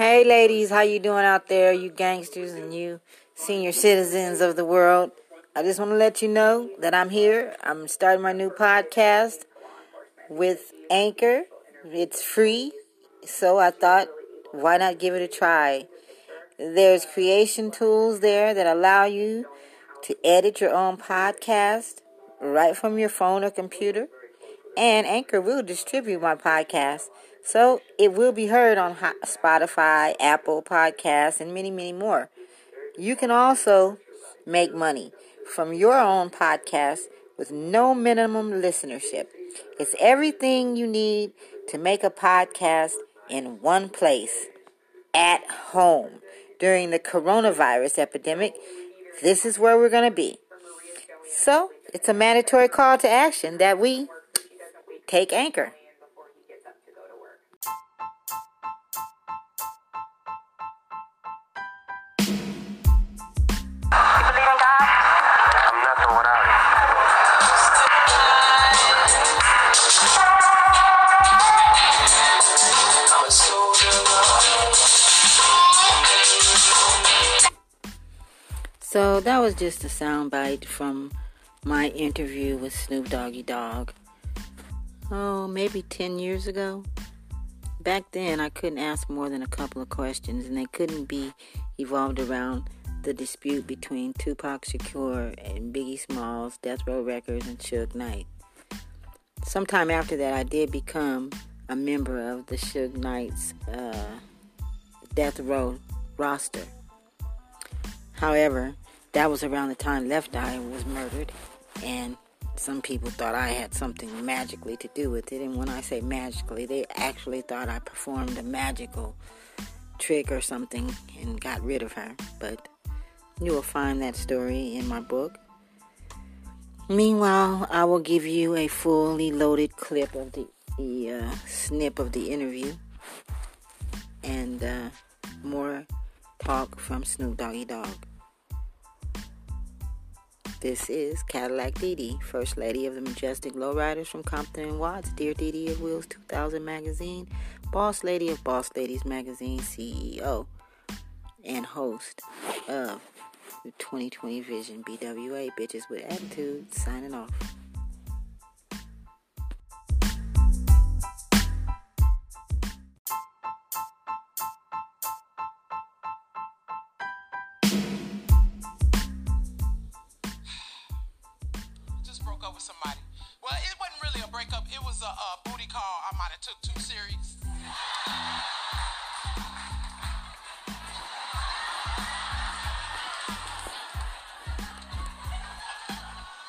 Hey ladies, how you doing out there, you gangsters and you senior citizens of the world? I just want to let you know that I'm here. I'm starting my new podcast with Anchor. It's free, so I thought why not give it a try? There's creation tools there that allow you to edit your own podcast right from your phone or computer. And Anchor will distribute my podcast so it will be heard on Spotify, Apple Podcasts, and many, many more. You can also make money from your own podcast with no minimum listenership. It's everything you need to make a podcast in one place at home. During the coronavirus epidemic, this is where we're going to be. So, it's a mandatory call to action that we take anchor. So that was just a soundbite from my interview with Snoop Doggy Dogg. Oh, maybe 10 years ago. Back then, I couldn't ask more than a couple of questions, and they couldn't be evolved around the dispute between Tupac Shakur and Biggie Smalls, Death Row Records, and Suge Knight. Sometime after that, I did become a member of the Suge Knight's uh, Death Row roster. However, that was around the time Left Eye was murdered, and some people thought I had something magically to do with it. And when I say magically, they actually thought I performed a magical trick or something and got rid of her. But you will find that story in my book. Meanwhile, I will give you a fully loaded clip of the, the uh, snip of the interview and uh, more talk from Snoop Doggy Dogg. This is Cadillac DD, First Lady of the Majestic Lowriders from Compton and Watts, Dear Dee of Wheels 2000 Magazine, Boss Lady of Boss Ladies Magazine, CEO, and host of the 2020 Vision BWA Bitches with Attitude, signing off.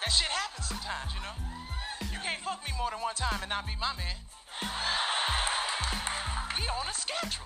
That shit happens sometimes, you know? You can't fuck me more than one time and not be my man. We on a schedule.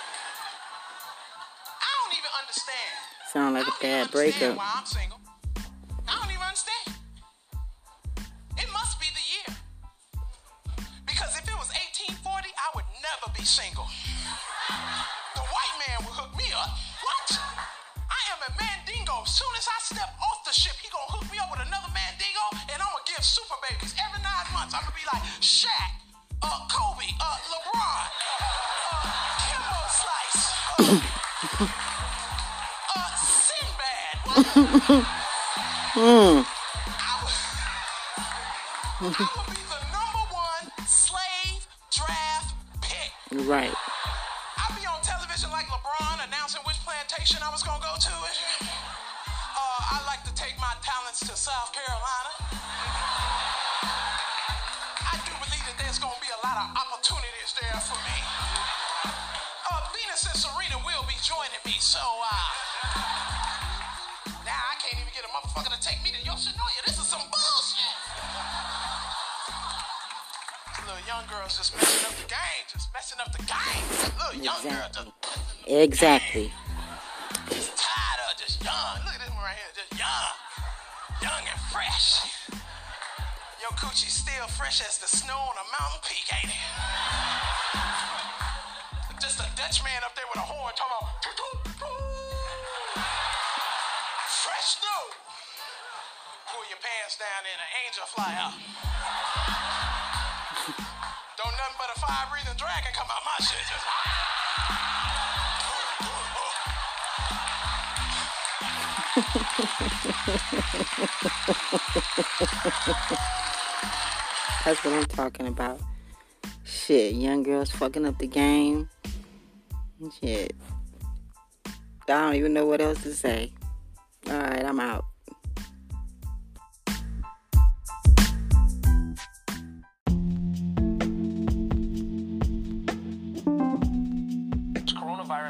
Bad breakup. Why I'm single. I don't even understand. It must be the year. Because if it was 1840, I would never be single. The white man would hook me up. What? I am a mandingo. As soon as I step off the ship, he gonna hook me up with another mandingo, and I'm gonna give super babies every nine months. I'm gonna be like, Shaq uh, Kobe, uh, LeBron, uh, Kimbo Slice, uh, draft Right. I be on television like LeBron announcing which plantation I was gonna go to. Uh, I like to take my talents to South Carolina. I do believe that there's gonna be a lot of opportunities there for me. Uh, Venus and Serena will be joining me, so uh, motherfucker to take me to Yoshinoya. This is some bullshit. Little young girls just messing up the game, just messing up the game. Little young girl just Exactly. Exactly. just tired of just young. Look at this one right here, just young, young and fresh. Your coochie still fresh as the snow on a mountain peak, ain't it? Just a Dutch man up there with a horn talking about Pants down and an angel fly out. Don't nothing but a fire breathing dragon come out my shit. Just That's what I'm talking about. Shit, young girls fucking up the game. Shit. I don't even know what else to say. Alright, I'm out.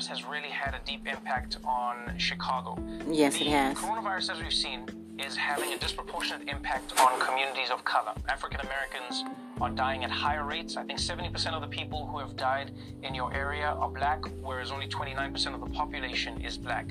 Coronavirus has really had a deep impact on Chicago. Yes, the it has. Coronavirus, as we've seen, is having a disproportionate impact on communities of color. African Americans are dying at higher rates. I think 70% of the people who have died in your area are black, whereas only 29% of the population is black.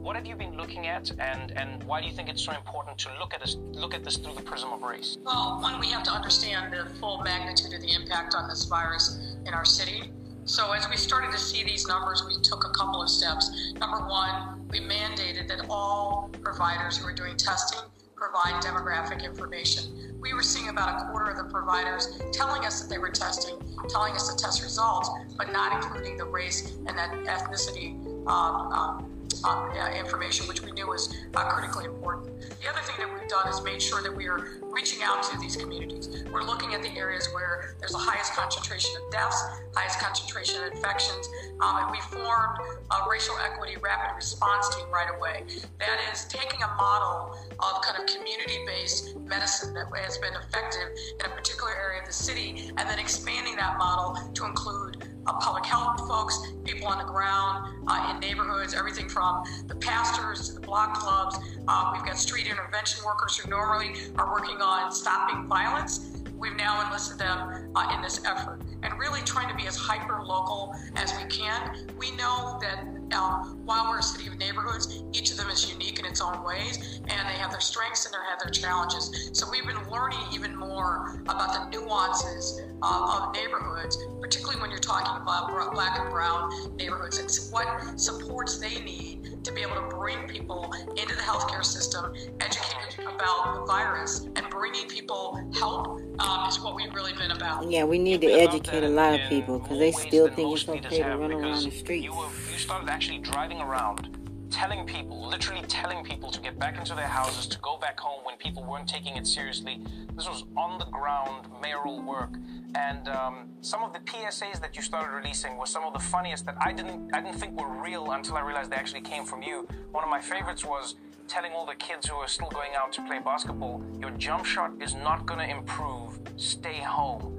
What have you been looking at, and, and why do you think it's so important to look at this look at this through the prism of race? Well, one, we have to understand the full magnitude of the impact on this virus in our city. So, as we started to see these numbers, we took a couple of steps. Number one, we mandated that all providers who are doing testing provide demographic information. We were seeing about a quarter of the providers telling us that they were testing, telling us the test results, but not including the race and that ethnicity um, um, uh, information, which we knew was uh, critically important. The other thing that we've done is made sure that we are reaching out to these communities. We're looking at the areas where there's the highest concentration of deaths, highest concentration of infections, um, and we formed a racial equity rapid response team right away. That is taking a model of kind of community-based medicine that has been effective in a particular area of the city, and then expanding that model to include uh, public health folks, people on the ground uh, in neighborhoods, everything from the pastors to the block clubs. Uh, we've got street intervention workers who normally are working on stopping violence. We've now enlisted them uh, in this effort and really trying to be as hyper local as we can. We know that um, while we're a city of neighborhoods, each of them is unique in its own ways, and they have their strengths and they have their challenges. So we've been learning even more about the nuances uh, of neighborhoods, particularly when you're talking about black and brown neighborhoods, and what supports they need to be able to bring people into the healthcare system, educated about the virus, and bringing people help um, is what we've really been about. Yeah, we need to You've been about educate a lot of people because they still think it's okay to run around the streets. You, you started actually driving around, telling people, literally telling people to get back into their houses, to go back home when people weren't taking it seriously. This was on the ground mayoral work, and um, some of the PSAs that you started releasing were some of the funniest that I didn't I didn't think were real until I realized they actually came from you. One of my favorites was telling all the kids who are still going out to play basketball, your jump shot is not going to improve. Stay home.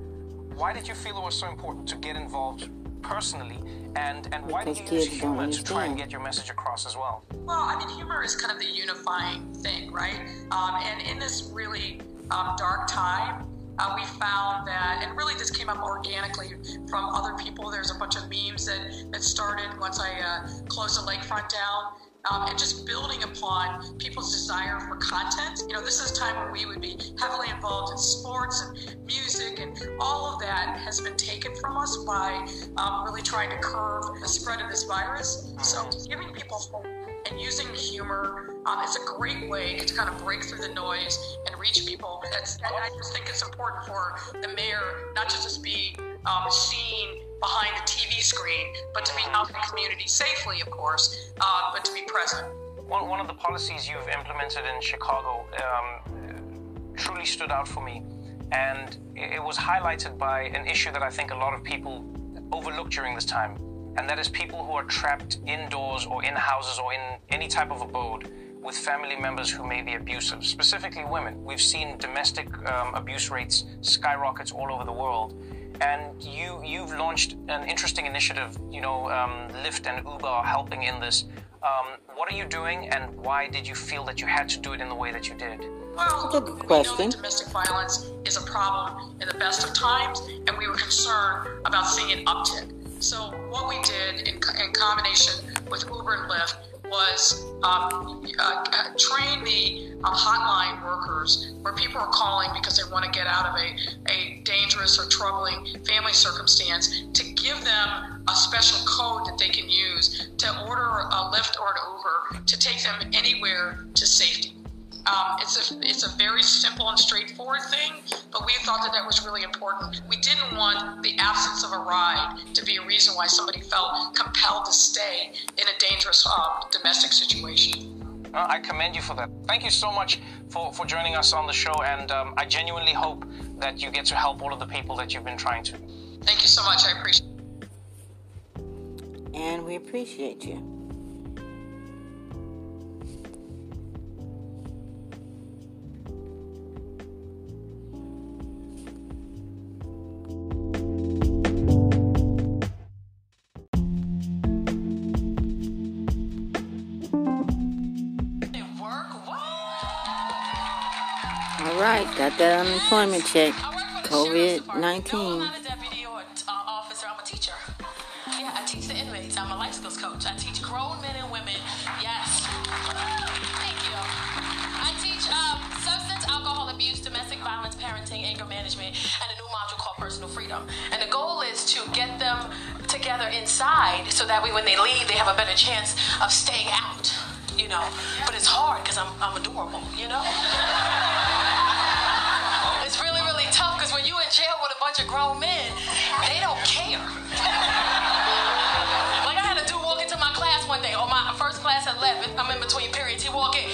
Why did you feel it was so important to get involved personally, and and why did Because you use humor to try and get your message across as well? Well, I mean, humor is kind of the unifying thing, right? Um, and in this really um, dark time, uh, we found that, and really this came up organically from other people. There's a bunch of memes that, that started once I uh, closed the lakefront down. Um, and just building upon people's desire for content. You know, this is a time when we would be heavily involved in sports and music, and all of that has been taken from us by um, really trying to curb the spread of this virus. So, giving people hope and using humor um, is a great way to kind of break through the noise and reach people. That's, and I just think it's important for the mayor not to just be um, seen behind the TV screen, but to be out in the community safely, of course, uh, but to be present. One, one of the policies you've implemented in Chicago um, truly stood out for me, and it was highlighted by an issue that I think a lot of people overlooked during this time, and that is people who are trapped indoors or in houses or in any type of abode with family members who may be abusive, specifically women. We've seen domestic um, abuse rates skyrockets all over the world. And you, you've launched an interesting initiative, you know, um, Lyft and Uber are helping in this. Um, what are you doing, and why did you feel that you had to do it in the way that you did? Well, That's a good we know question. that domestic violence is a problem in the best of times, and we were concerned about seeing an uptick. So, what we did in, in combination with Uber and Lyft was um, uh, train the um, hotline workers where people are calling because they want to get out of a, a dangerous or troubling family circumstance to give them a special code that they can use to order a Lyft or an Uber to take them anywhere to safety. Um, it's a it's a very simple and straightforward thing, but we thought that that was really important. We didn't want the absence of a ride to be a reason why somebody felt compelled to stay in a dangerous uh, domestic situation. Uh, I commend you for that. Thank you so much for, for joining us on the show, and um, I genuinely hope that you get to help all of the people that you've been trying to. Thank you so much. I appreciate. it. And we appreciate you. Got that unemployment check. COVID sheriff's department. No, 19. I'm a deputy or uh, officer. I'm a teacher. Yeah, I teach the inmates. I'm a life skills coach. I teach grown men and women. Yes. Thank you. I teach um, substance, alcohol abuse, domestic violence, parenting, anger management, and a new module called personal freedom. And the goal is to get them together inside so that way when they leave, they have a better chance of staying out. You know, but it's hard because I'm, I'm adorable, you know? Bunch of grown men, they don't care. like I had a dude walk into my class one day, on my first class at 11, I'm in between periods, he walk in,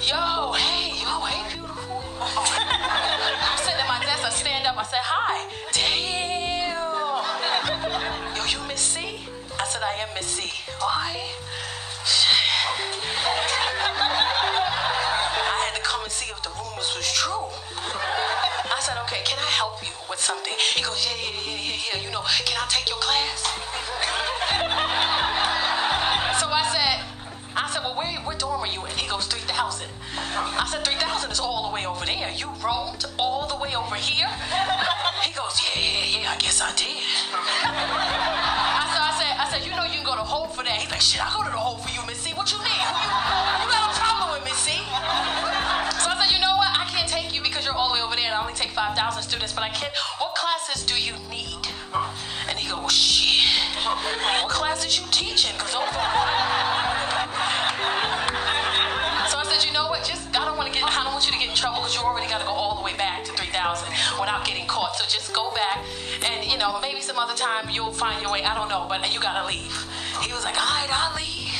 yo, hey, yo, hey, beautiful. I'm sitting at my desk, I stand up, I said, hi. Damn. Yo, you Miss C? I said, I am Miss C. Why? With something? He goes, yeah, yeah, yeah, yeah, yeah. You know, can I take your class? so I said, I said, well, where, where dorm are you in? He goes, 3,000. I said, 3,000 is all the way over there. You roamed all the way over here? He goes, yeah, yeah, yeah, I guess I did. I said, I said, I said, you know you can go to Hope for that. He's like, shit, I go to the Hope for you, Missy. What you need? What classes do you need? And he goes, oh, shit. What classes you teaching? Because those So I said, you know what? Just I don't want to get. I don't want you to get in trouble because you already got to go all the way back to 3,000 without getting caught. So just go back, and you know maybe some other time you'll find your way. I don't know, but you gotta leave. He was like, all right, I'll leave.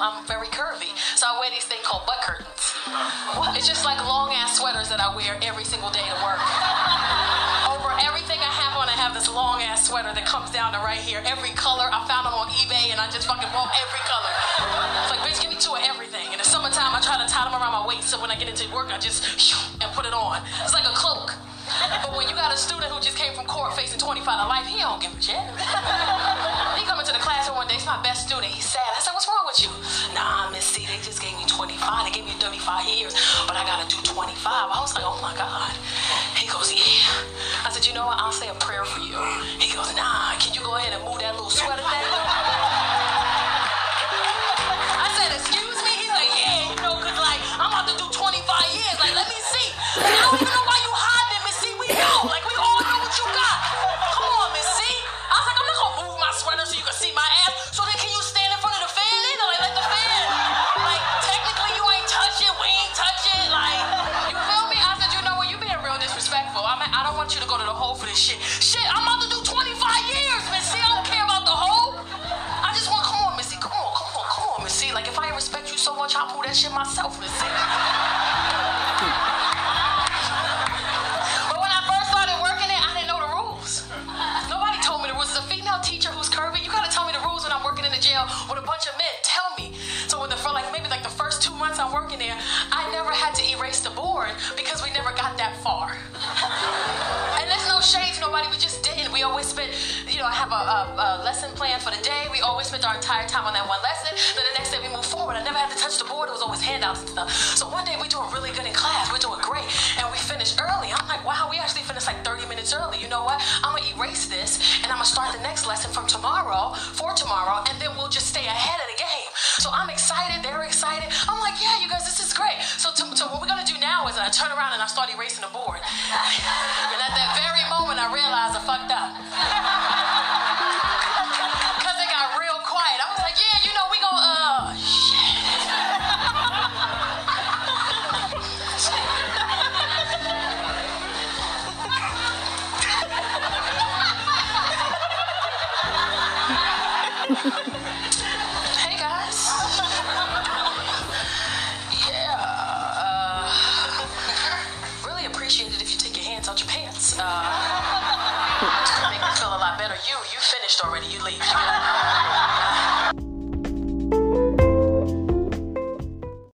I'm, very curvy. So I wear these things called butt curtains. It's just like long ass sweaters that I wear every single day to work. Over everything I have on, I have this long ass sweater that comes down to right here. Every color. I found them on eBay and I just fucking bought every color. It's like, bitch, give me two of everything. In the summertime, I try to tie them around my waist so when I get into work, I just and put it on. It's like a cloak. But when you got a student who just came from court facing 25 to life, he don't give a shit. He come into the classroom one day, he's my best student. He's sad. I said, Nah, Miss C, they just gave me 25. They gave me 35 years, but I gotta do 25. I was like, oh my God. He goes, yeah. I said, you know what? I'll say a prayer for you. He goes, nah, can you go ahead and move that little sweater down? Missy. Like, if I respect you so much, I'll pull that shit myself, Missy. but when I first started working there, I didn't know the rules. Nobody told me the rules. As a female teacher who's curvy, you gotta tell me the rules when I'm working in the jail with a bunch of men. Tell me. So when the for like maybe like the first two months I'm working there, I never had to erase the board because we never got that far. and there's no shade to nobody. We just didn't. We always spent, you know, I have a, a, a lesson plan for the day. We always spent our entire time on that one lesson. Then the next handouts and stuff. So one day we're doing really good in class. We're doing great. And we finish early. I'm like, wow, we actually finished like 30 minutes early. You know what? I'm to erase this and I'm to start the next lesson from tomorrow for tomorrow. And then we'll just stay ahead of the game. So I'm excited. They're excited. I'm like, yeah, you guys, this is great. So, to, what we're to do now is I turn around and I start erasing the board. and at that very moment, I realized I fucked up.